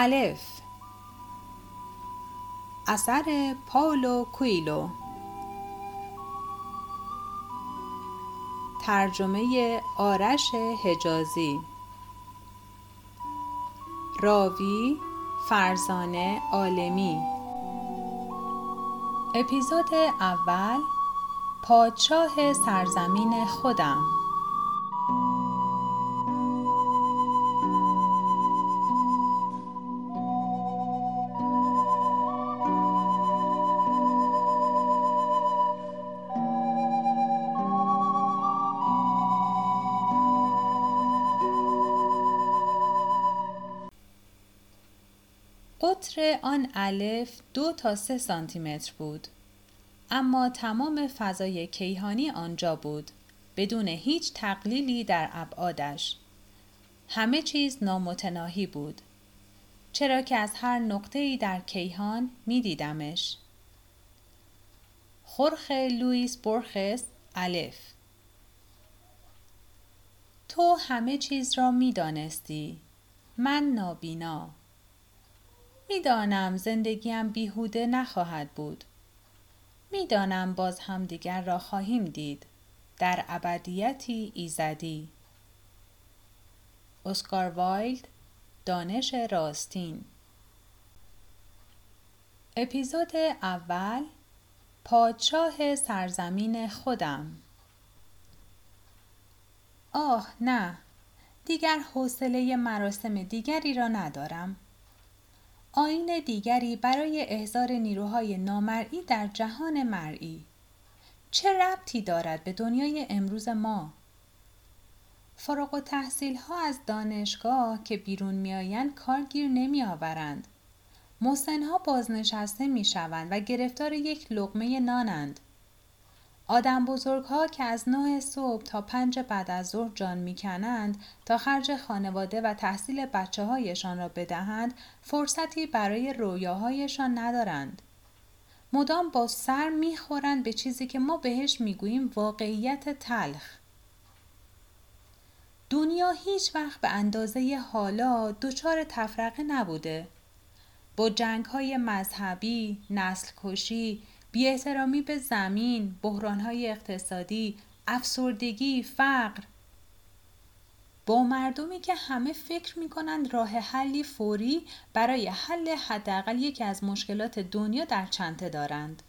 الف. اثر پاولو کویلو. ترجمه آرش حجازی. راوی فرزانه عالمی. اپیزود اول پادشاه سرزمین خودم. آن الف دو تا سه سانتیمتر بود اما تمام فضای کیهانی آنجا بود بدون هیچ تقلیلی در ابعادش همه چیز نامتناهی بود چرا که از هر نقطه‌ای در کیهان می دیدمش. خورخ لوئیس بورخس الف تو همه چیز را می دانستی. من نابینا. می‌دانم زندگیم بیهوده نخواهد بود. می‌دانم باز هم دیگر را خواهیم دید. در ابدیتی ایزدی. اسکار وایلد دانش راستین اپیزود اول پادشاه سرزمین خودم آه نه دیگر حوصله مراسم دیگری را ندارم آین دیگری برای احضار نیروهای نامرئی در جهان مرئی چه ربطی دارد به دنیای امروز ما فارغ و تحصیل ها از دانشگاه که بیرون میآیند کارگیر نمی آورند. ها بازنشسته می شوند و گرفتار یک لقمه نانند. آدم بزرگ ها که از نه صبح تا پنج بعد از ظهر جان می کنند تا خرج خانواده و تحصیل بچه هایشان را بدهند فرصتی برای رویاهایشان ندارند. مدام با سر می‌خورند به چیزی که ما بهش می‌گوییم واقعیت تلخ. دنیا هیچ وقت به اندازه حالا دچار تفرقه نبوده. با جنگ های مذهبی، نسل کشی، بی احترامی به زمین، های اقتصادی، افسردگی، فقر با مردمی که همه فکر می کنند راه حلی فوری برای حل حداقل یکی از مشکلات دنیا در چنته دارند.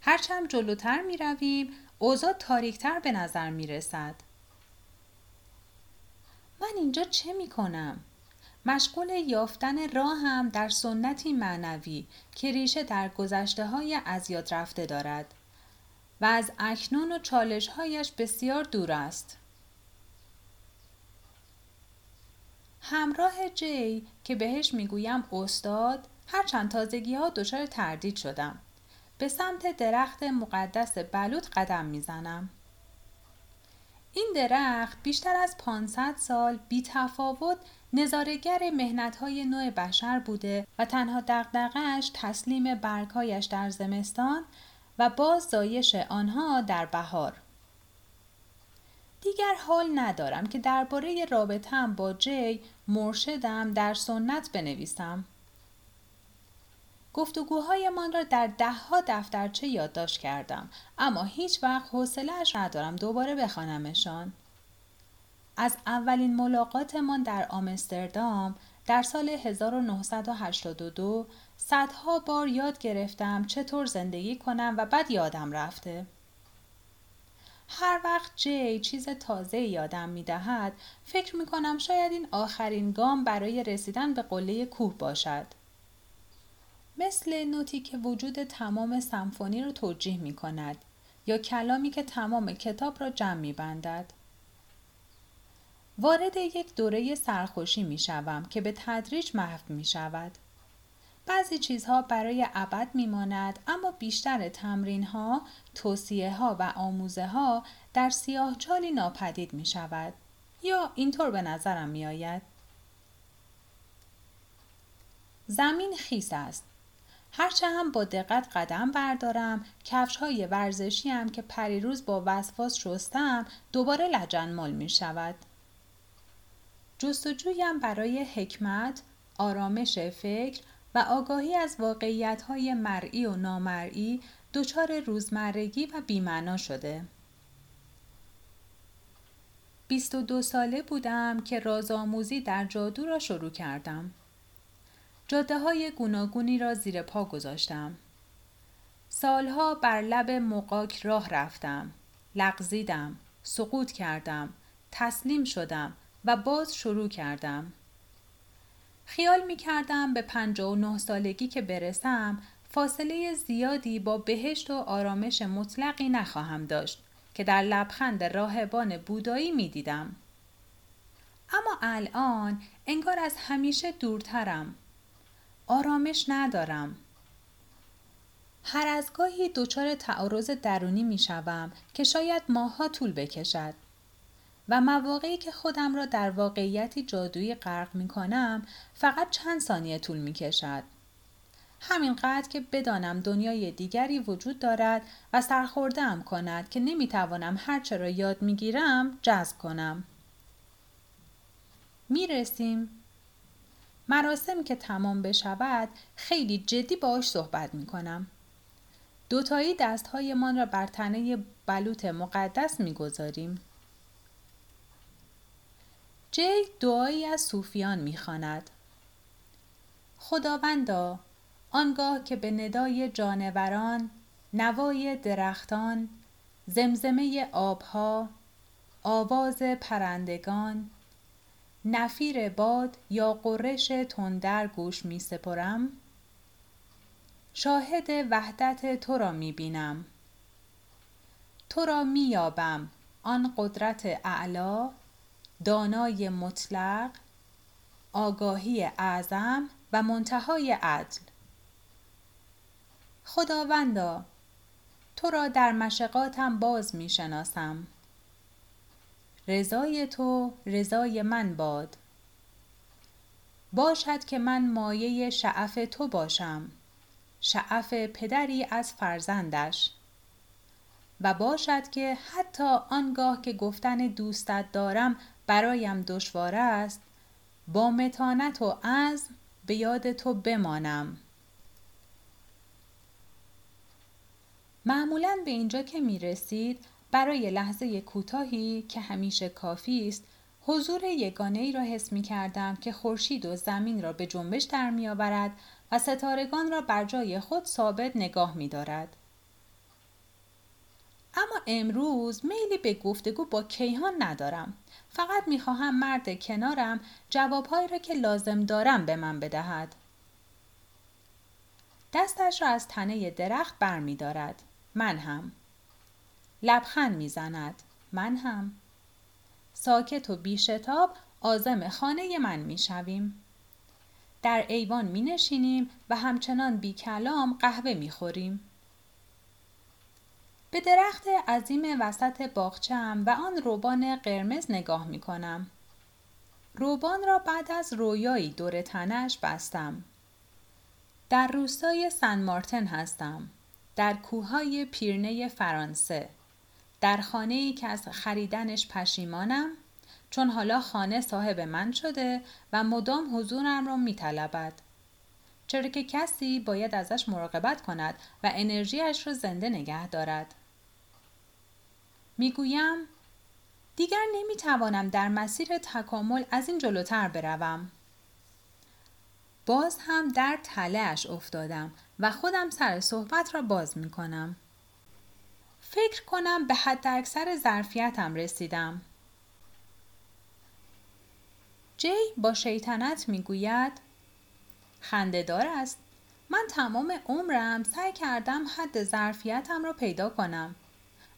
هرچند جلوتر می رویم، اوضاع تاریکتر به نظر می رسد. من اینجا چه می کنم؟ مشغول یافتن راهم در سنتی معنوی که ریشه در گذشته های از یاد رفته دارد و از اکنون و چالش هایش بسیار دور است. همراه جی که بهش می‌گویم استاد هرچند تازگی ها دچار تردید شدم. به سمت درخت مقدس بلوط قدم می‌زنم. این درخت بیشتر از 500 سال بی تفاوت نظارگر مهنت‌های نوع بشر بوده و تنها دقدقش تسلیم برگهایش در زمستان و باز زایش آنها در بهار. دیگر حال ندارم که درباره رابطم با جی مرشدم در سنت بنویسم. گفتگوهایمان را در دهها دفترچه یادداشت کردم اما هیچ وقت حوصلهاش ندارم دوباره بخوانمشان از اولین ملاقاتمان در آمستردام در سال 1982 صدها بار یاد گرفتم چطور زندگی کنم و بعد یادم رفته. هر وقت جی چیز تازه یادم می دهد فکر می کنم شاید این آخرین گام برای رسیدن به قله کوه باشد. مثل نوتی که وجود تمام سمفونی را توجیه می کند یا کلامی که تمام کتاب را جمع می بندد. وارد یک دوره سرخوشی می شوم که به تدریج محو می شود. بعضی چیزها برای ابد می ماند اما بیشتر تمرین ها، توصیه ها و آموزه ها در سیاه چالی ناپدید می شود. یا اینطور به نظرم می آید. زمین خیس است. هرچه هم با دقت قدم بردارم کفش های ورزشی هم که پریروز با وسواس شستم دوباره لجنمال می شود. جستجویم برای حکمت، آرامش فکر و آگاهی از واقعیت های مرئی و نامرئی دچار روزمرگی و بیمعنا شده 22 ساله بودم که رازآموزی در جادو را شروع کردم. جاده های گوناگونی را زیر پا گذاشتم. سالها بر لب مقاک راه رفتم. لغزیدم. سقوط کردم. تسلیم شدم و باز شروع کردم. خیال می کردم به 59 سالگی که برسم فاصله زیادی با بهشت و آرامش مطلقی نخواهم داشت که در لبخند راهبان بودایی می دیدم. اما الان انگار از همیشه دورترم. آرامش ندارم. هر از گاهی دچار تعارض درونی می شوم که شاید ماها طول بکشد. و مواقعی که خودم را در واقعیتی جادویی غرق می کنم فقط چند ثانیه طول می کشد. همینقدر که بدانم دنیای دیگری وجود دارد و سرخوردم کند که نمی‌توانم هرچه را یاد می‌گیرم جذب کنم. می‌رسیم. مراسم که تمام بشود خیلی جدی باش صحبت می کنم. دوتایی دستهایمان را بر تنه بلوط مقدس می‌گذاریم. جی دعایی از صوفیان می‌خواند. خداوندا آنگاه که به ندای جانوران نوای درختان زمزمه آبها آواز پرندگان نفیر باد یا قرش تندر گوش می سپرم شاهد وحدت تو را می بینم تو را می آن قدرت اعلا دانای مطلق آگاهی اعظم و منتهای عدل. خداوندا تو را در مشقاتم باز می شناسم رضای تو رضای من باد. باشد که من مایه شعف تو باشم شعف پدری از فرزندش. و باشد که حتی آنگاه که گفتن دوستت دارم برایم دشوار است با متانت و عزم به یاد تو بمانم معمولا به اینجا که می رسید برای لحظه کوتاهی که همیشه کافی است حضور یگانه ای را حس می کردم که خورشید و زمین را به جنبش در می آورد و ستارگان را بر جای خود ثابت نگاه می دارد. اما امروز میلی به گفتگو با کیهان ندارم. فقط می خواهم مرد کنارم جوابهایی را که لازم دارم به من بدهد. دستش را از تنه درخت بر می دارد. من هم لبخند می‌زند من هم ساکت و بیشتاب آزم خانه من می‌شویم در ایوان می نشینیم و همچنان بی کلام قهوه می خوریم. به درخت عظیم وسط باغچم و آن روبان قرمز نگاه می کنم. روبان را بعد از رویایی دور تنش بستم. در روستای سن مارتن هستم. در کوههای پیرنه فرانسه در خانه ای که از خریدنش پشیمانم چون حالا خانه صاحب من شده و مدام حضورم را میطلبد چرا که کسی باید ازش مراقبت کند و انرژیش را زنده نگه دارد می‌گویم دیگر نمی‌توانم در مسیر تکامل از این جلوتر بروم باز هم در تلهش افتادم و خودم سر صحبت را باز می کنم. فکر کنم به حد اکثر ظرفیتم رسیدم. جی با شیطنت می گوید خندهدار است. من تمام عمرم سعی کردم حد ظرفیتم را پیدا کنم.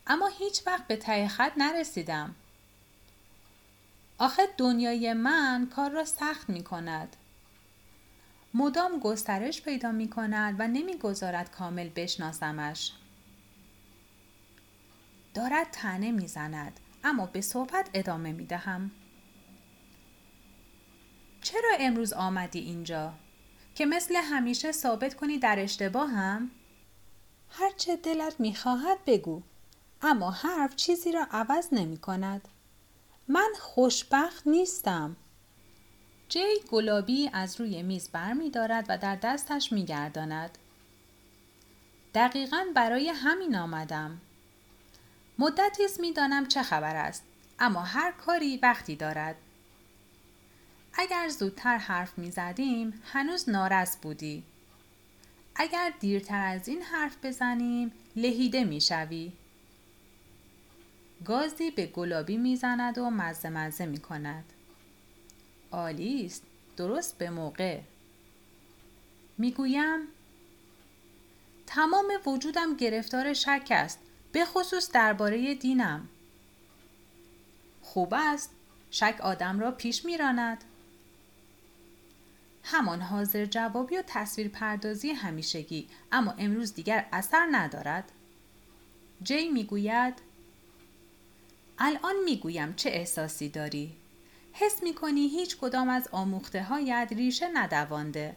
اما هیچ وقت به ته خط نرسیدم. آخه دنیای من کار را سخت می کند. مدام گسترش پیدا می کند و نمی‌گذارد کامل بشناسمش. دارد تنه می‌زند اما به صحبت ادامه می دهم. چرا امروز آمدی اینجا؟ که مثل همیشه ثابت کنی در اشتباه هم؟ هرچه دلت می‌خواهد بگو اما حرف چیزی را عوض نمی کند. من خوشبخت نیستم. جی گلابی از روی میز بر می دارد و در دستش می گرداند. دقیقا برای همین آمدم. مدتی است می دانم چه خبر است اما هر کاری وقتی دارد. اگر زودتر حرف می زدیم هنوز نارس بودی. اگر دیرتر از این حرف بزنیم لهیده می شوی. گازی به گلابی می‌زند و مزه مزه می کند. عالی است. درست به موقع. می‌گویم تمام وجودم گرفتار شک است به خصوص درباره دینم. خوب است. شک آدم را پیش میراند. همان حاضر جوابی و تصویر پردازی همیشگی اما امروز دیگر اثر ندارد. جی می‌گوید الان می‌گویم چه احساسی داری حس می کنی هیچ کدام از آموخته هایت ریشه ندوانده.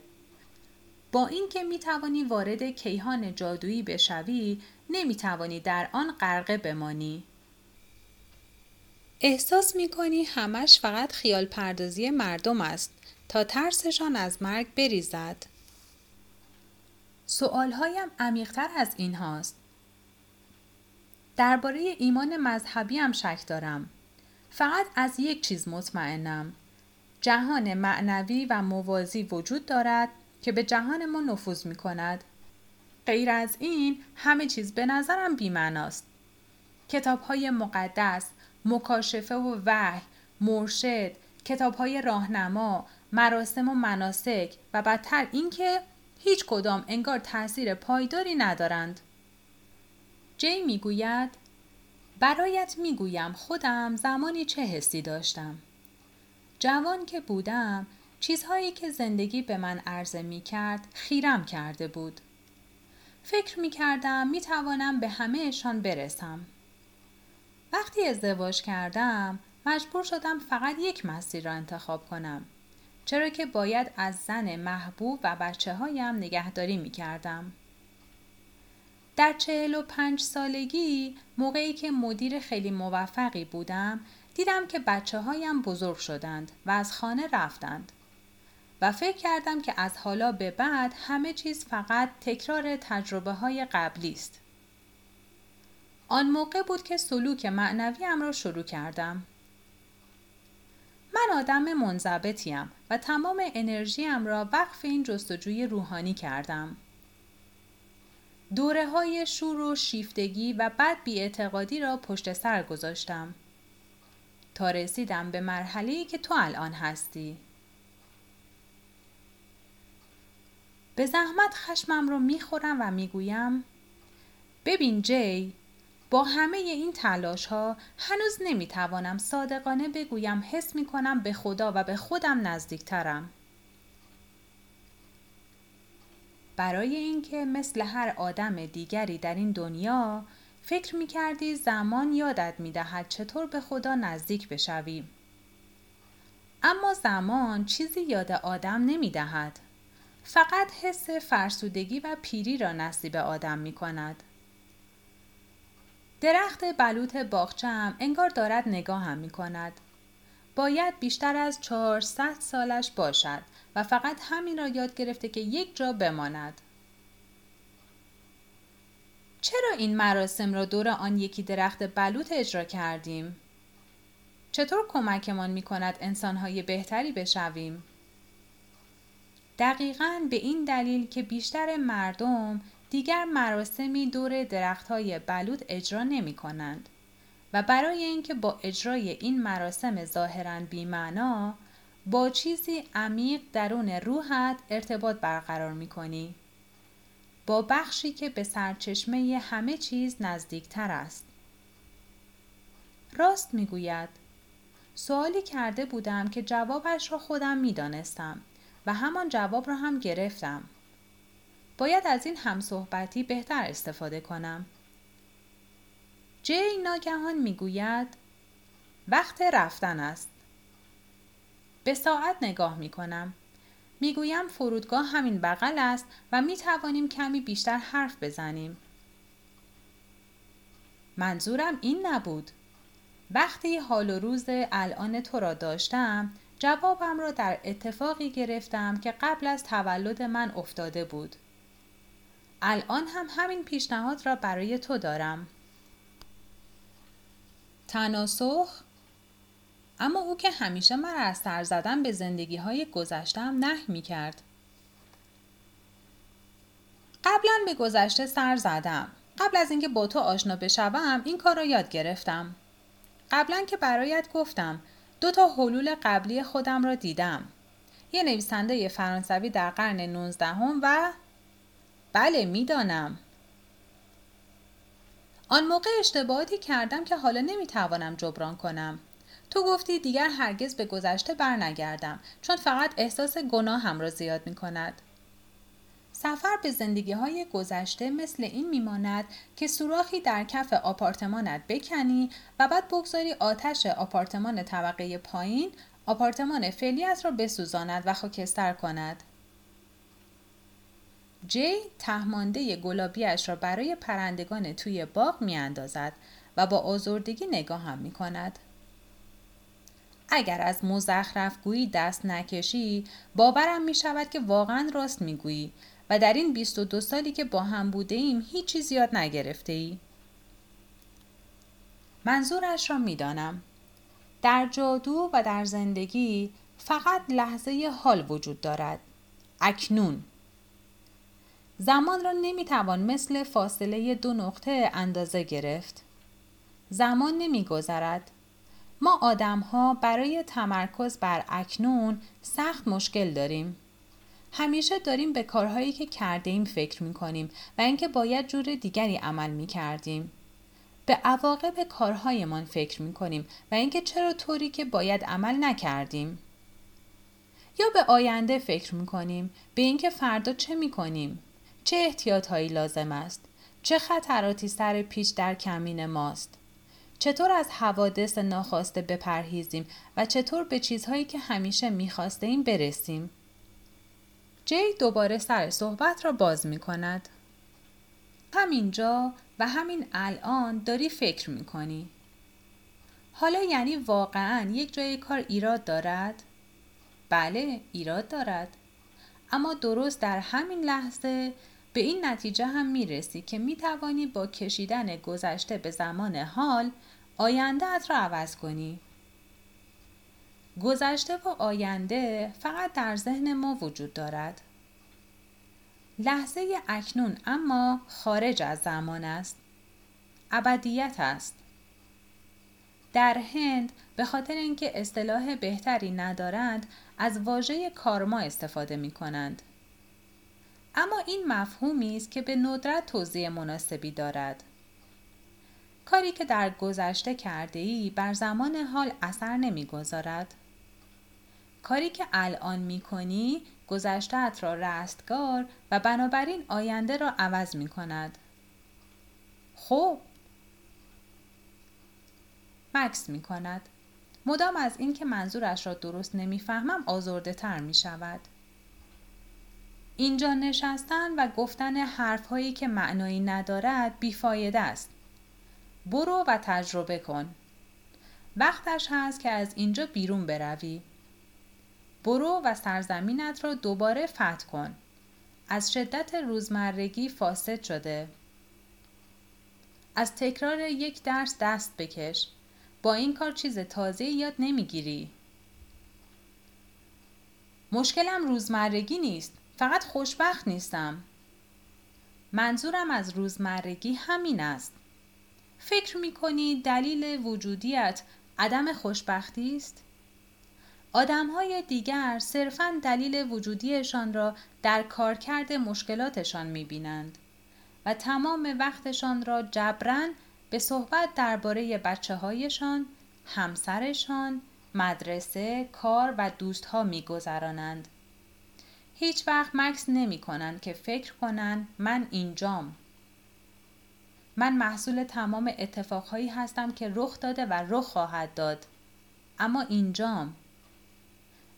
با اینکه می توانی وارد کیهان جادویی بشوی نمی توانی در آن غرقه بمانی. احساس می کنی همش فقط خیال پردازی مردم است تا ترسشان از مرگ بریزد. سوالهایم عمیقتر از این هاست. درباره ایمان مذهبی هم شک دارم. فقط از یک چیز مطمئنم. جهان معنوی و موازی وجود دارد که به جهان ما نفوذ می کند. غیر از این همه چیز به نظرم بیمناست. کتاب های مقدس، مکاشفه و وحی، مرشد، کتاب های راهنما، مراسم و مناسک و بدتر اینکه هیچ کدام انگار تاثیر پایداری ندارند. جی می‌گوید برایت می‌گویم خودم زمانی چه حسی داشتم. جوان که بودم چیزهایی که زندگی به من عرضه می کرد خیرم کرده بود. فکر می کردم می توانم به همهشان برسم. وقتی ازدواج کردم مجبور شدم فقط یک مسیر را انتخاب کنم. چرا که باید از زن محبوب و بچه هایم نگهداری می کردم. در چهل و پنج سالگی موقعی که مدیر خیلی موفقی بودم دیدم که بچه هایم بزرگ شدند و از خانه رفتند. و فکر کردم که از حالا به بعد همه چیز فقط تکرار تجربه های قبلی است. آن موقع بود که سلوک معنویم را شروع کردم. من آدم منضبطیم و تمام انرژیم را وقف این جستجوی روحانی کردم. دوره های شور و شیفتگی و بد بیاعتقادی را پشت سر گذاشتم تا رسیدم به مرحله که تو الان هستی به زحمت خشمم رو می‌خورم و می‌گویم ببین جی با همه این تلاش ها هنوز نمی‌توانم صادقانه بگویم حس می‌کنم به خدا و به خودم نزدیکترم. برای اینکه مثل هر آدم دیگری در این دنیا فکر می کردی زمان یادت می دهد چطور به خدا نزدیک بشوی. اما زمان چیزی یاد آدم نمی دهد. فقط حس فرسودگی و پیری را نصیب آدم می کند. درخت بلوط باغچم انگار دارد نگاهم می کند. باید بیشتر از 400 سالش باشد و فقط همین را یاد گرفته که یک جا بماند. چرا این مراسم را دور آن یکی درخت بلوط اجرا کردیم؟ چطور کمکمان می کند انسانهای بهتری بشویم؟ دقیقا به این دلیل که بیشتر مردم دیگر مراسمی دور درختهای بلوط اجرا نمی کنند و برای اینکه با اجرای این مراسم ظاهرا بیمعنا با چیزی عمیق درون روحت ارتباط برقرار می کنی. با بخشی که به سرچشمه همه چیز نزدیکتر است. راست می گوید. سوالی کرده بودم که جوابش را خودم می دانستم و همان جواب را هم گرفتم. باید از این همصحبتی بهتر استفاده کنم. جی ناگهان می‌گوید وقت رفتن است. به ساعت نگاه می کنم. می گویم فرودگاه همین بغل است و می توانیم کمی بیشتر حرف بزنیم. منظورم این نبود. وقتی حال و روز الان تو را داشتم جوابم را در اتفاقی گرفتم که قبل از تولد من افتاده بود الان هم همین پیشنهاد را برای تو دارم تناسخ اما او که همیشه مرا از سر زدن به زندگی های گذشتم نه می کرد. قبلا به گذشته سر زدم. قبل از اینکه با تو آشنا بشوم این کار را یاد گرفتم. قبلا که برایت گفتم دو تا حلول قبلی خودم را دیدم. یه نویسنده فرانسوی در قرن 19 هم و بله می‌دانم. آن موقع اشتباهاتی کردم که حالا نمی‌توانم جبران کنم. تو گفتی دیگر هرگز به گذشته برنگردم چون فقط احساس گناه هم را زیاد می کند. سفر به زندگی های گذشته مثل این میماند که سوراخی در کف آپارتمانت بکنی و بعد بگذاری آتش آپارتمان طبقه پایین آپارتمان فعلیت را بسوزاند و خاکستر کند. جی تهمانده گلابیش را برای پرندگان توی باغ می اندازد و با آزردگی نگاه هم می کند. اگر از مزخرف گویی دست نکشی باورم می شود که واقعا راست می گویی و در این 22 سالی که با هم بوده ایم هیچی زیاد نگرفته ای. منظورش را می دانم. در جادو و در زندگی فقط لحظه حال وجود دارد. اکنون. زمان را نمی توان مثل فاصله دو نقطه اندازه گرفت. زمان نمی گذرد. ما آدم ها برای تمرکز بر اکنون سخت مشکل داریم. همیشه داریم به کارهایی که کرده ایم فکر می کنیم و اینکه باید جور دیگری عمل می کردیم. به عواقب کارهایمان فکر می کنیم و اینکه چرا طوری که باید عمل نکردیم. یا به آینده فکر می کنیم به اینکه فردا چه می کنیم؟ چه احتیاط هایی لازم است؟ چه خطراتی سر پیش در کمین ماست؟ چطور از حوادث ناخواسته بپرهیزیم و چطور به چیزهایی که همیشه می‌خواسته ایم برسیم؟ جی دوباره سر صحبت را باز می کند. همینجا و همین الان داری فکر می کنی. حالا یعنی واقعا یک جای کار ایراد دارد؟ بله ایراد دارد. اما درست در همین لحظه به این نتیجه هم می‌رسی که می توانی با کشیدن گذشته به زمان حال آینده ات را عوض کنی. گذشته و آینده فقط در ذهن ما وجود دارد. لحظه اکنون اما خارج از زمان است. ابدیت است. در هند به خاطر اینکه اصطلاح بهتری ندارند از واژه کارما استفاده می کنند. اما این مفهومی است که به ندرت توضیح مناسبی دارد. کاری که در گذشته کرده ای بر زمان حال اثر نمی‌گذارد. کاری که الان می کنی گذشتهت را رستگار و بنابراین آینده را عوض می کند. خب مکس می کند. مدام از اینکه منظورش را درست نمی‌فهمم آزرده تر می شود. اینجا نشستن و گفتن حرف هایی که معنایی ندارد بیفایده است. برو و تجربه کن. وقتش هست که از اینجا بیرون بروی. برو و سرزمینت را دوباره فتح کن. از شدت روزمرگی فاسد شده. از تکرار یک درس دست بکش. با این کار چیز تازه یاد نمی‌گیری. مشکلم روزمرگی نیست. فقط خوشبخت نیستم. منظورم از روزمرگی همین است. فکر می کنی دلیل وجودیت عدم خوشبختی است؟ آدم های دیگر صرفا دلیل وجودیشان را در کارکرد مشکلاتشان می بینند و تمام وقتشان را جبران به صحبت درباره بچه هایشان، همسرشان، مدرسه، کار و دوستها می گذرانند. هیچ وقت مکس نمی کنند که فکر کنند من اینجام من محصول تمام اتفاقهایی هستم که رخ داده و رخ خواهد داد. اما اینجام.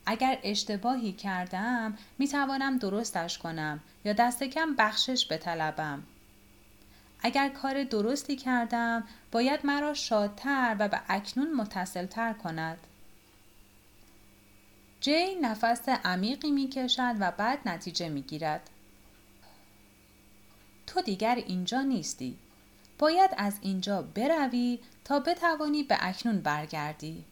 اگر اشتباهی کردم می توانم درستش کنم یا دست کم بخشش بطلبم. اگر کار درستی کردم باید مرا شادتر و به اکنون متصلتر کند. جی نفس عمیقی می کشد و بعد نتیجه می گیرد. تو دیگر اینجا نیستی. باید از اینجا بروی تا بتوانی به اکنون برگردی.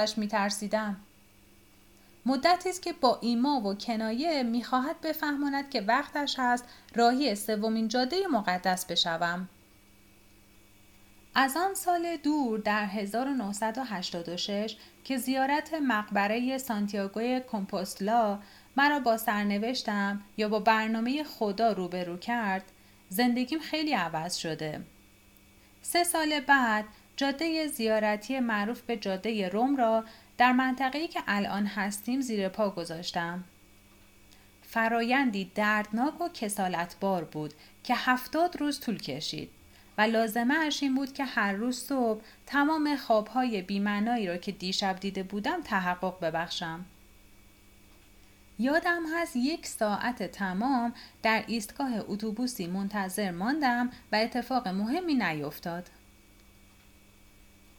ازش میترسیدم. مدتی است که با ایما و کنایه می‌خواهد بفهماند که وقتش هست راهی سومین جاده مقدس بشوم. از آن سال دور در 1986 که زیارت مقبره سانتیاگوی کمپوستلا مرا با سرنوشتم یا با برنامه خدا روبرو کرد زندگیم خیلی عوض شده. سه سال بعد جاده زیارتی معروف به جاده روم را در منطقه‌ای که الان هستیم زیر پا گذاشتم. فرایندی دردناک و کسالتبار بود که هفتاد روز طول کشید و لازمه اش این بود که هر روز صبح تمام خوابهای بیمنایی را که دیشب دیده بودم تحقق ببخشم. یادم هست یک ساعت تمام در ایستگاه اتوبوسی منتظر ماندم و اتفاق مهمی نیفتاد.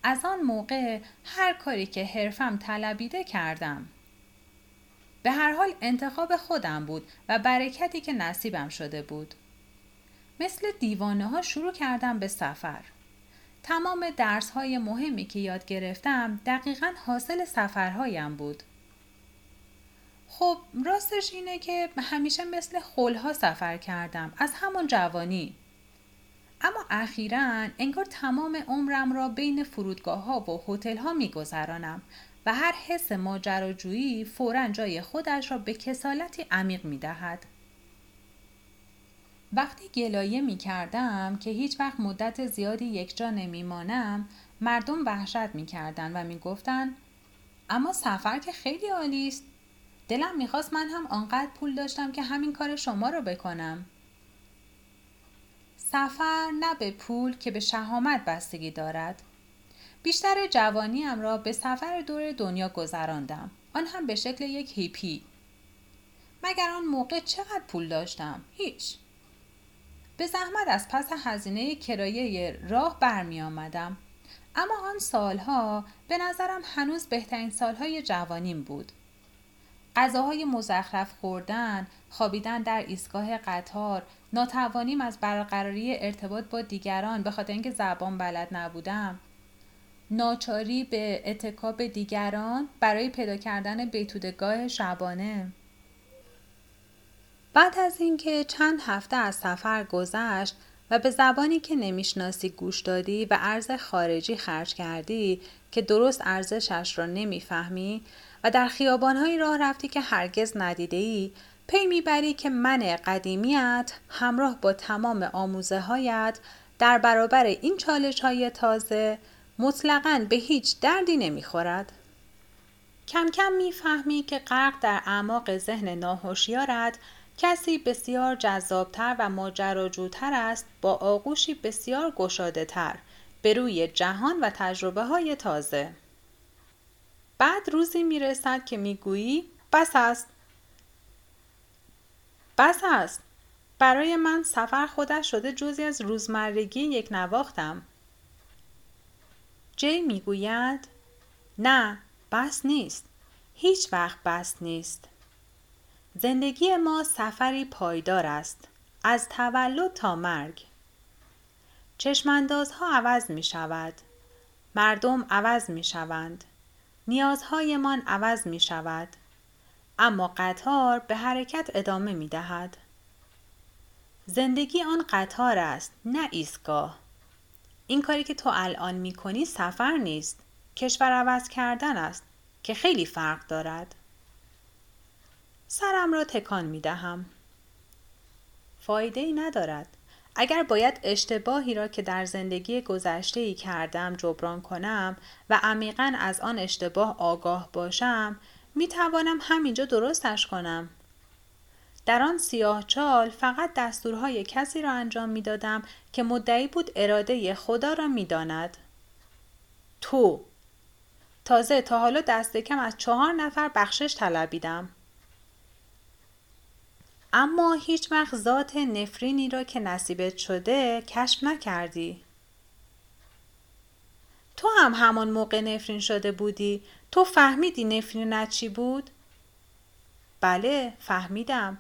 از آن موقع هر کاری که حرفم طلبیده کردم. به هر حال انتخاب خودم بود و برکتی که نصیبم شده بود. مثل دیوانه ها شروع کردم به سفر. تمام درس های مهمی که یاد گرفتم دقیقا حاصل سفرهایم بود. خب راستش اینه که همیشه مثل خلها سفر کردم از همون جوانی. اما اخیرا انگار تمام عمرم را بین فرودگاه ها و هتل ها می گذرانم و هر حس ماجراجویی فورا جای خودش را به کسالتی عمیق می دهد. وقتی گلایه می کردم که هیچ وقت مدت زیادی یک جا نمی مانم مردم وحشت می کردن و می گفتن اما سفر که خیلی عالی است دلم می‌خواست من هم آنقدر پول داشتم که همین کار شما رو بکنم سفر نه به پول که به شهامت بستگی دارد. بیشتر جوانیم را به سفر دور دنیا گذراندم. آن هم به شکل یک هیپی. مگر آن موقع چقدر پول داشتم؟ هیچ. به زحمت از پس هزینه کرایه راه برمی آمدم اما آن سالها به نظرم هنوز بهترین سالهای جوانیم بود. غذاهای مزخرف خوردن خوابیدن در ایستگاه قطار ناتوانیم از برقراری ارتباط با دیگران به خاطر اینکه زبان بلد نبودم. ناچاری به اتکاب دیگران برای پیدا کردن بیتودگاه شبانه. بعد از اینکه چند هفته از سفر گذشت و به زبانی که نمی‌شناسی گوش دادی و ارز خارجی خرج کردی که درست ارزشش را نمی‌فهمی و در خیابانهایی راه رفتی که هرگز ندیده ای پی می‌بری که من قدیمیت همراه با تمام آموزه هایت در برابر این چالش های تازه مطلقا به هیچ دردی نمی‌خورد. کم کم می‌فهمی که غرق در اعماق ذهن ناهوشیارت کسی بسیار جذابتر و ماجراجوتر است با آغوشی بسیار گشاده تر به روی جهان و تجربه های تازه. بعد روزی می‌رسد که می‌گویی بس است. بس است. برای من سفر خودش شده جزی از روزمرگی یک نواختم. جی می‌گوید نه بس نیست. هیچ وقت بس نیست. زندگی ما سفری پایدار است. از تولد تا مرگ. چشماندازها عوض می شود مردم عوض می شوند نیازهایمان عوض می شود اما قطار به حرکت ادامه می دهد. زندگی آن قطار است نه ایستگاه. این کاری که تو الان می کنی سفر نیست کشور عوض کردن است که خیلی فرق دارد. سرم را تکان می دهم فایده ای ندارد. اگر باید اشتباهی را که در زندگی گذشته ای کردم جبران کنم و عمیقا از آن اشتباه آگاه باشم می توانم همینجا درستش کنم. در آن سیاه چال فقط دستورهای کسی را انجام می دادم که مدعی بود اراده خدا را می داند. تو تازه تا حالا دست کم از چهار نفر بخشش طلبیدم. اما هیچ وقت ذات نفرینی را که نصیبت شده کشف نکردی. تو هم همان موقع نفرین شده بودی تو فهمیدی نفرینت چی بود؟ بله فهمیدم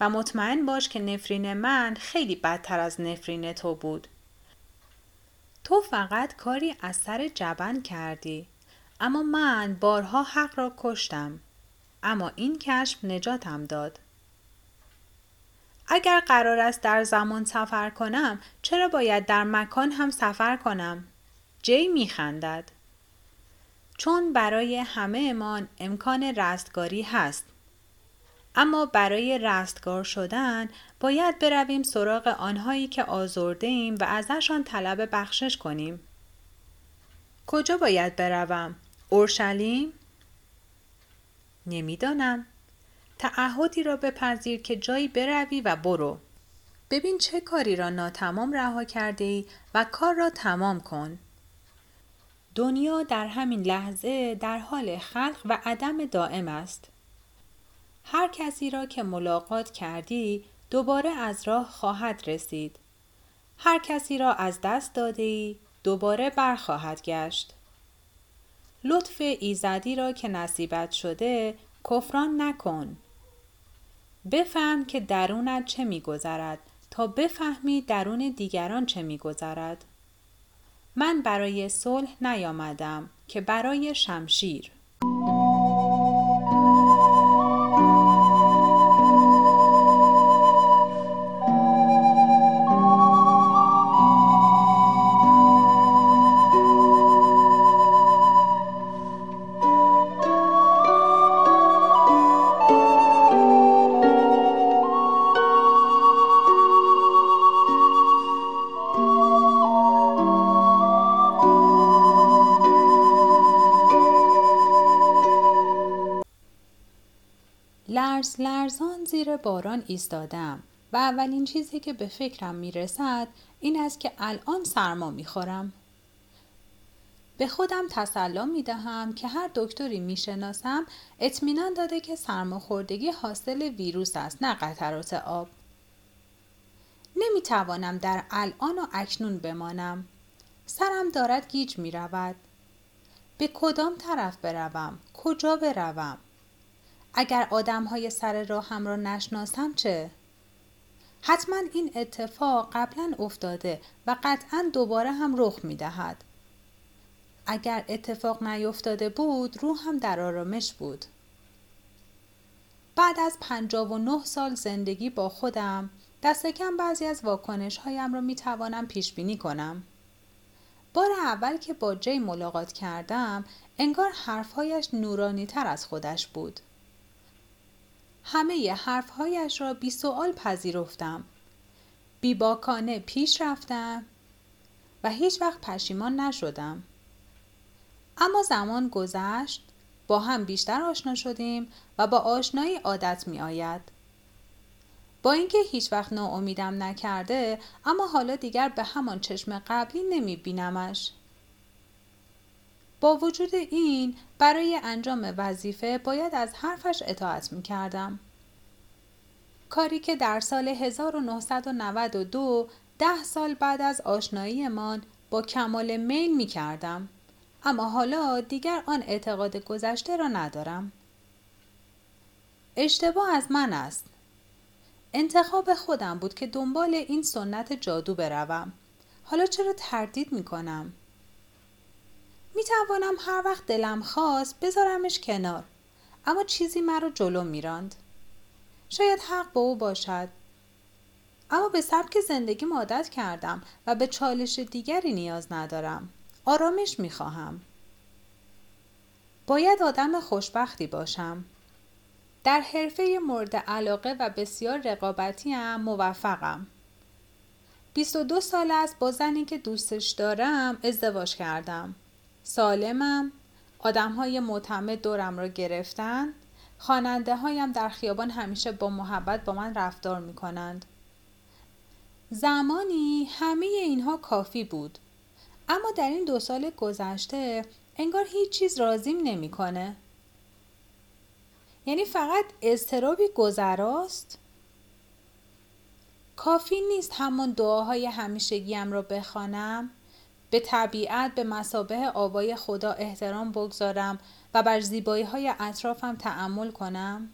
و مطمئن باش که نفرین من خیلی بدتر از نفرین تو بود. تو فقط کاری از سر جبن کردی اما من بارها حق را کشتم اما این کشف نجاتم داد. اگر قرار است در زمان سفر کنم چرا باید در مکان هم سفر کنم؟ جی می خندد. چون برای همه امان امکان رستگاری هست. اما برای رستگار شدن باید برویم سراغ آنهایی که آزرده ایم و ازشان طلب بخشش کنیم. کجا باید بروم؟ اورشلیم؟ نمی‌دانم. تعهدی را بپذیر که جایی بروی و برو. ببین چه کاری را ناتمام رها کرده ای و کار را تمام کن. دنیا در همین لحظه در حال خلق و عدم دائم است. هر کسی را که ملاقات کردی دوباره از راه خواهد رسید. هر کسی را از دست داده ای دوباره برخواهد گشت. لطف ایزدی را که نصیبت شده کفران نکن. بفهم که درونت چه میگذرد تا بفهمی درون دیگران چه میگذرد. من برای صلح نیامدم که برای شمشیر. باران ایستادم و اولین چیزی که به فکرم می‌رسد این است که الان سرما می‌خورم. به خودم تسلا می دهم که هر دکتری می‌شناسم اطمینان داده که سرماخوردگی حاصل ویروس است نه قطرات آب. نمی توانم در الان و اکنون بمانم. سرم دارد گیج می رود. به کدام طرف بروم؟ کجا بروم؟ اگر آدم های سر راهم را نشناسم چه؟ حتما این اتفاق قبلا افتاده و قطعا دوباره هم رخ می دهد. اگر اتفاق نیفتاده بود هم در آرامش بود. بعد از پنجاب و نه سال زندگی با خودم دست کم بعضی از واکنش هایم را می توانم پیش بینی کنم. بار اول که با جی ملاقات کردم انگار حرفهایش نورانی تر از خودش بود. همه حرفهایش را بی سوال پذیرفتم. بیباکانه پیش رفتم و هیچ وقت پشیمان نشدم. اما زمان گذشت با هم بیشتر آشنا شدیم و با آشنایی عادت می آید. با اینکه هیچ وقت ناامیدم نکرده اما حالا دیگر به همان چشم قبلی نمی بینمش. با وجود این برای انجام وظیفه باید از حرفش اطاعت می کردم. کاری که در سال 1992 ده سال بعد از آشناییمان با کمال میل می کردم. اما حالا دیگر آن اعتقاد گذشته را ندارم. اشتباه از من است. انتخاب خودم بود که دنبال این سنت جادو بروم. حالا چرا تردید می کنم؟ می توانم هر وقت دلم خواست بذارمش کنار. اما چیزی مرا جلو میراند. شاید حق با او باشد. اما به سبک زندگی عادت کردم و به چالش دیگری نیاز ندارم. آرامش می خواهم باید آدم خوشبختی باشم. در حرفه مورد علاقه و بسیار رقابتی هم موفقم 22 سال است با زنی که دوستش دارم ازدواج کردم. سالمم، آدم های معتمد دورم را گرفتن، خاننده هایم در خیابان همیشه با محبت با من رفتار می کنند. زمانی همه اینها کافی بود. اما در این دو سال گذشته انگار هیچ چیز رازیم نمی‌کنه. یعنی فقط اضطرابی گذراست کافی نیست همون دعاهای همیشگیم را بخوانم به طبیعت به مسابه آبای خدا احترام بگذارم و بر زیبایی های اطرافم تعمل کنم؟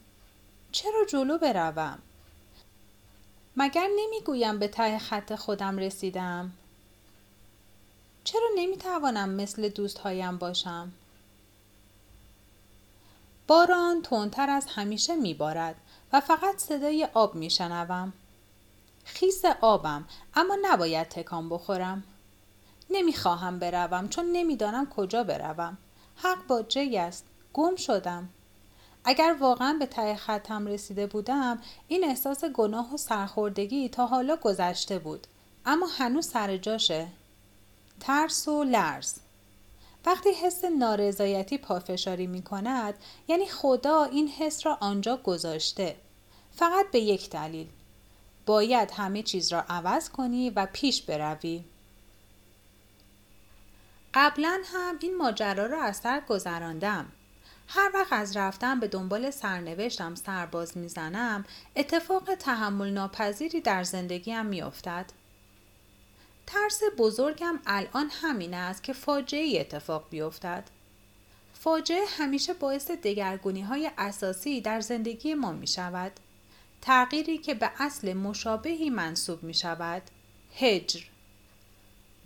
چرا جلو بروم؟ مگر نمی‌گویم به ته خط خودم رسیدم؟ چرا نمی‌توانم مثل دوستهایم باشم؟ باران تندتر از همیشه میبارد و فقط صدای آب میشنوم. خیس آبم اما نباید تکان بخورم. نمی‌خواهم بروم چون نمی‌دانم کجا بروم. حق با جی است. گم شدم. اگر واقعا به ته خطم رسیده بودم این احساس گناه و سرخوردگی تا حالا گذشته بود. اما هنوز سر جاشه. ترس و لرز. وقتی حس نارضایتی پافشاری می کند یعنی خدا این حس را آنجا گذاشته. فقط به یک دلیل. باید همه چیز را عوض کنی و پیش بروی. قبلا هم این ماجرا را از سر گذراندم هر وقت از رفتن به دنبال سرنوشتم سرباز می‌زنم اتفاق تحمل ناپذیری در زندگیم میافتد ترس بزرگم الان همین است که فاجعه اتفاق بیفتد فاجعه همیشه باعث دگرگونی های اساسی در زندگی ما می شود. تغییری که به اصل مشابهی منصوب می شود. هجر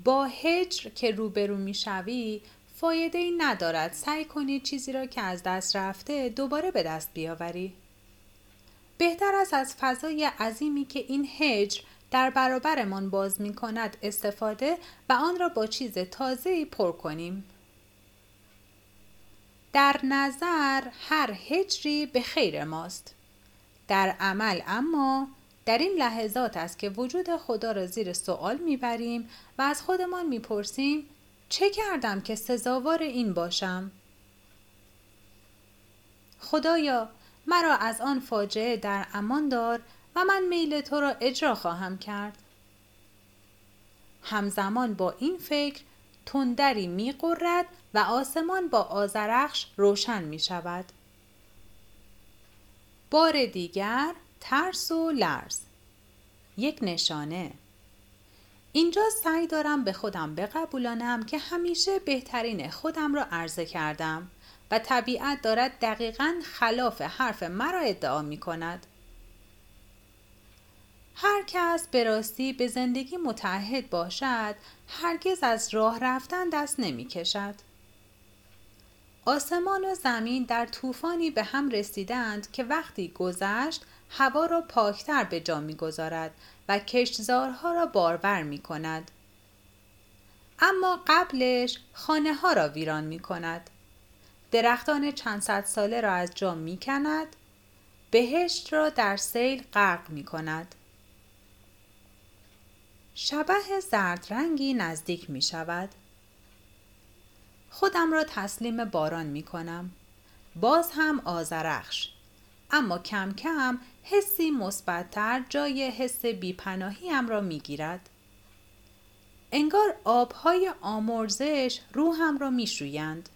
با هجر که روبرو می شوی فایده ای ندارد سعی کنی چیزی را که از دست رفته دوباره به دست بیاوری. بهتر است از فضای عظیمی که این هجر در برابرمان باز می کند استفاده و آن را با چیز تازه پر کنیم. در نظر هر هجری به خیر ماست. در عمل اما در این لحظات است که وجود خدا را زیر سوال می‌بریم و از خودمان می‌پرسیم چه کردم که سزاوار این باشم؟ خدایا مرا از آن فاجعه در امان دار و من میل تو را اجرا خواهم کرد همزمان با این فکر تندری می و آسمان با آزرخش روشن می شود. بار دیگر ترس و لرز یک نشانه اینجا سعی دارم به خودم بقبولانم که همیشه بهترین خودم را عرضه کردم و طبیعت دارد دقیقا خلاف حرف مرا ادعا می کند. هر کس به راستی به زندگی متعهد باشد هرگز از راه رفتن دست نمی کشد. آسمان و زمین در طوفانی به هم رسیدند که وقتی گذشت هوا را پاکتر به جا می‌گذارد و کشتزارها را بارور می کند. اما قبلش خانه ها را ویران می کند. درختان چند صد ساله را از جا می کند. بهشت را در سیل غرق می کند. شبه زرد رنگی نزدیک می شود. خودم را تسلیم باران می کنم. باز هم آزرخش. اما کم کم حسی مثبتتر جای حس بیپناهیم را می گیرد. انگار آبهای آمرزش روحم را می شویند.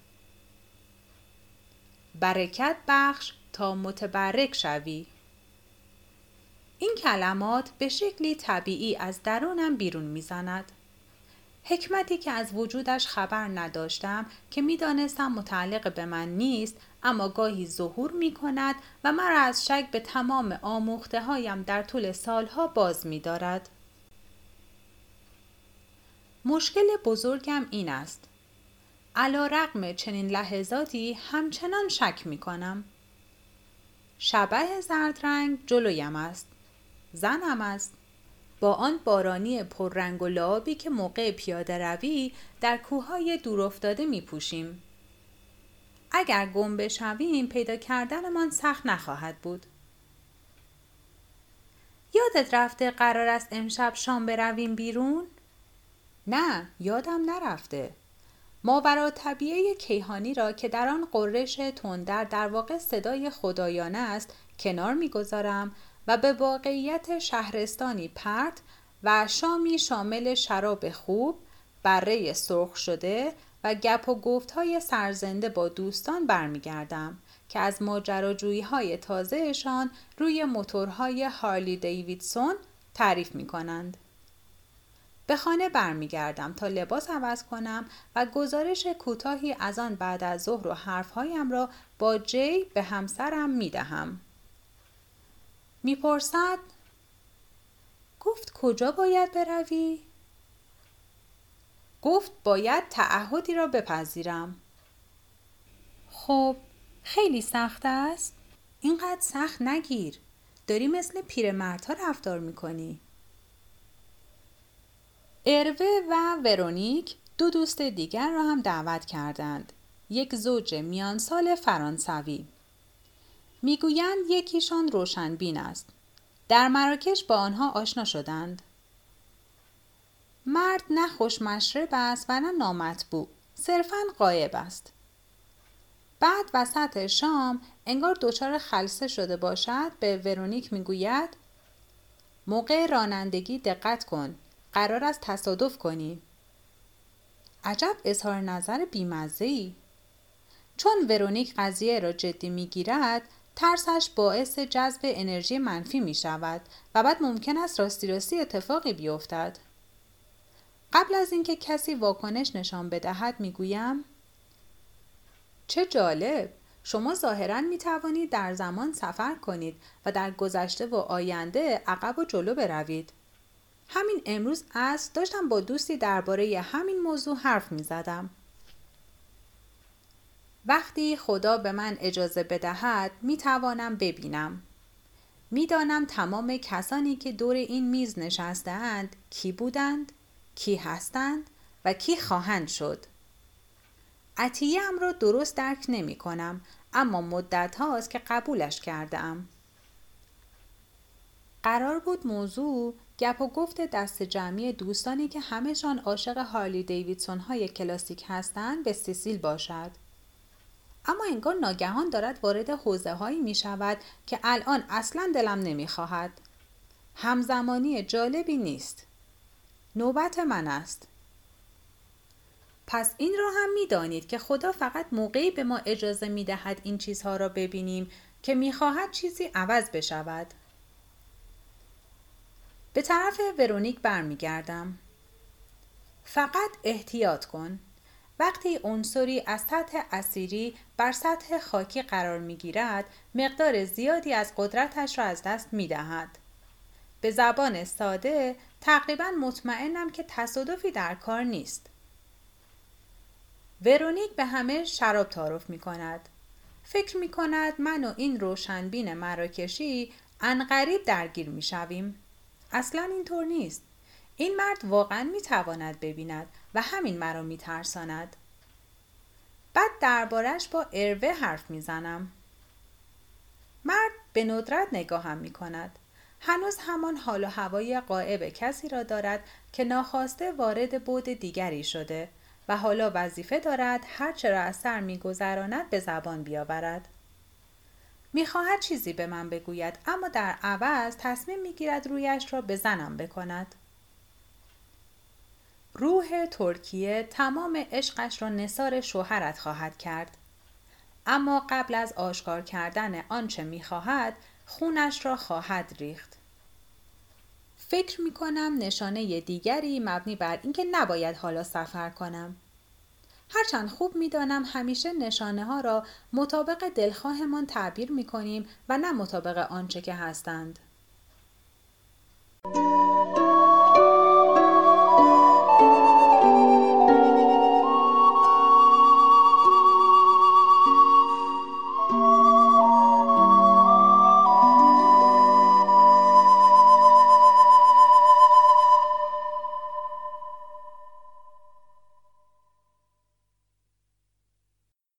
برکت بخش تا متبرک شوی. این کلمات به شکلی طبیعی از درونم بیرون می‌زند. حکمتی که از وجودش خبر نداشتم که می‌دانستم متعلق به من نیست اما گاهی ظهور می کند و مرا از شک به تمام آموخته هایم در طول سالها باز می دارد. مشکل بزرگم این است. علا رقم چنین لحظاتی همچنان شک می کنم. شبه زرد رنگ جلویم است. زنم است. با آن بارانی پررنگ و لابی که موقع پیاده روی در کوههای دورافتاده می پوشیم. اگر گم بشویم پیدا کردنمان سخت نخواهد بود. یادت رفته قرار است امشب شام برویم بیرون؟ نه یادم نرفته ماورا طبیعه کیهانی را که در آن قررش تندر در واقع صدای خدایانه است کنار می‌گذارم و به واقعیت شهرستانی پرت و شامی شامل شراب خوب بره سرخ شده و گپ و گفت های سرزنده با دوستان برمیگردم که از ماجراجویی های تازهشان روی موتورهای هارلی دیویدسون تعریف می کنند. به خانه برمیگردم تا لباس عوض کنم و گزارش کوتاهی از آن بعد از ظهر و حرفهایم را با جی به همسرم می دهم. می‌پرسد گفت کجا باید بروی؟ گفت باید تعهدی را بپذیرم. خب خیلی سخت است؟ اینقدر سخت نگیر. داری مثل پیرمردها رفتار می‌کنی. اروه و ورونیک دو دوست دیگر را هم دعوت کردند. یک زوج میان سال فرانسوی. می‌گویند یکیشان روشنبین است. در مراکش با آنها آشنا شدند. مرد نه خوش مشرب است و نه نامطبوع. صرفا قایب است. بعد وسط شام انگار دچار خلصه شده باشد به ورونیک می‌گوید موقع رانندگی دقت کن قرار است تصادف کنی عجب اظهار نظر بیمزه ای چون ورونیک قضیه را جدی می‌گیرد ترسش باعث جذب انرژی منفی می شود و بعد ممکن است راستی راستی اتفاقی بیفتد. قبل از اینکه کسی واکنش نشان بدهد می گویم چه جالب شما ظاهرا می توانید در زمان سفر کنید و در گذشته و آینده عقب و جلو بروید. همین امروز از داشتم با دوستی درباره همین موضوع حرف می زدم. وقتی خدا به من اجازه بدهد می توانم ببینم. می‌دانم تمام کسانی که دور این میز نشستهاند کی بودند، کی هستند و کی خواهند شد. عطیه ام را درست درک نمی کنم اما مدت هاست که قبولش کرده ام. قرار بود موضوع گپ و گفت دست جمعی دوستانی که همهشان عاشق هارلی دیویدسون های کلاسیک هستند به سیسیل باشد. اما انگار ناگهان دارد وارد حوزه هایی می شود که الان اصلا دلم نمی خواهد. همزمانی جالبی نیست. نوبت من است. پس این را هم می دانید که خدا فقط موقعی به ما اجازه می دهد این چیزها را ببینیم که می خواهد چیزی عوض بشود. به طرف ورونیک برمیگردم. فقط احتیاط کن. وقتی عنصری از سطح اسیری بر سطح خاکی قرار می گیرد مقدار زیادی از قدرتش را از دست می دهد. به زبان ساده تقریبا مطمئنم که تصادفی در کار نیست. ورونیک به همه شراب تعارف می کند. فکر می کند من و این روشنبین مراکشی انقریب درگیر می شویم. اصلا اینطور نیست. این مرد واقعا می تواند ببیند و همین مرا می ترساند. بعد دربارش با اروه حرف می زنم. مرد به ندرت نگاهم می کند. هنوز همان حال و هوای قائب کسی را دارد که ناخواسته وارد بود دیگری شده و حالا وظیفه دارد هرچه را از سر میگذراند به زبان بیاورد می‌خواهد چیزی به من بگوید اما در عوض تصمیم می‌گیرد رویش را به زنم بکند روح ترکیه تمام عشقش را نصار شوهرت خواهد کرد اما قبل از آشکار کردن آنچه می‌خواهد خونش را خواهد ریخت فکر می کنم نشانه دیگری مبنی بر اینکه نباید حالا سفر کنم. هرچند خوب می دانم همیشه نشانه ها را مطابق دلخواهمان تعبیر می کنیم و نه مطابق آنچه که هستند.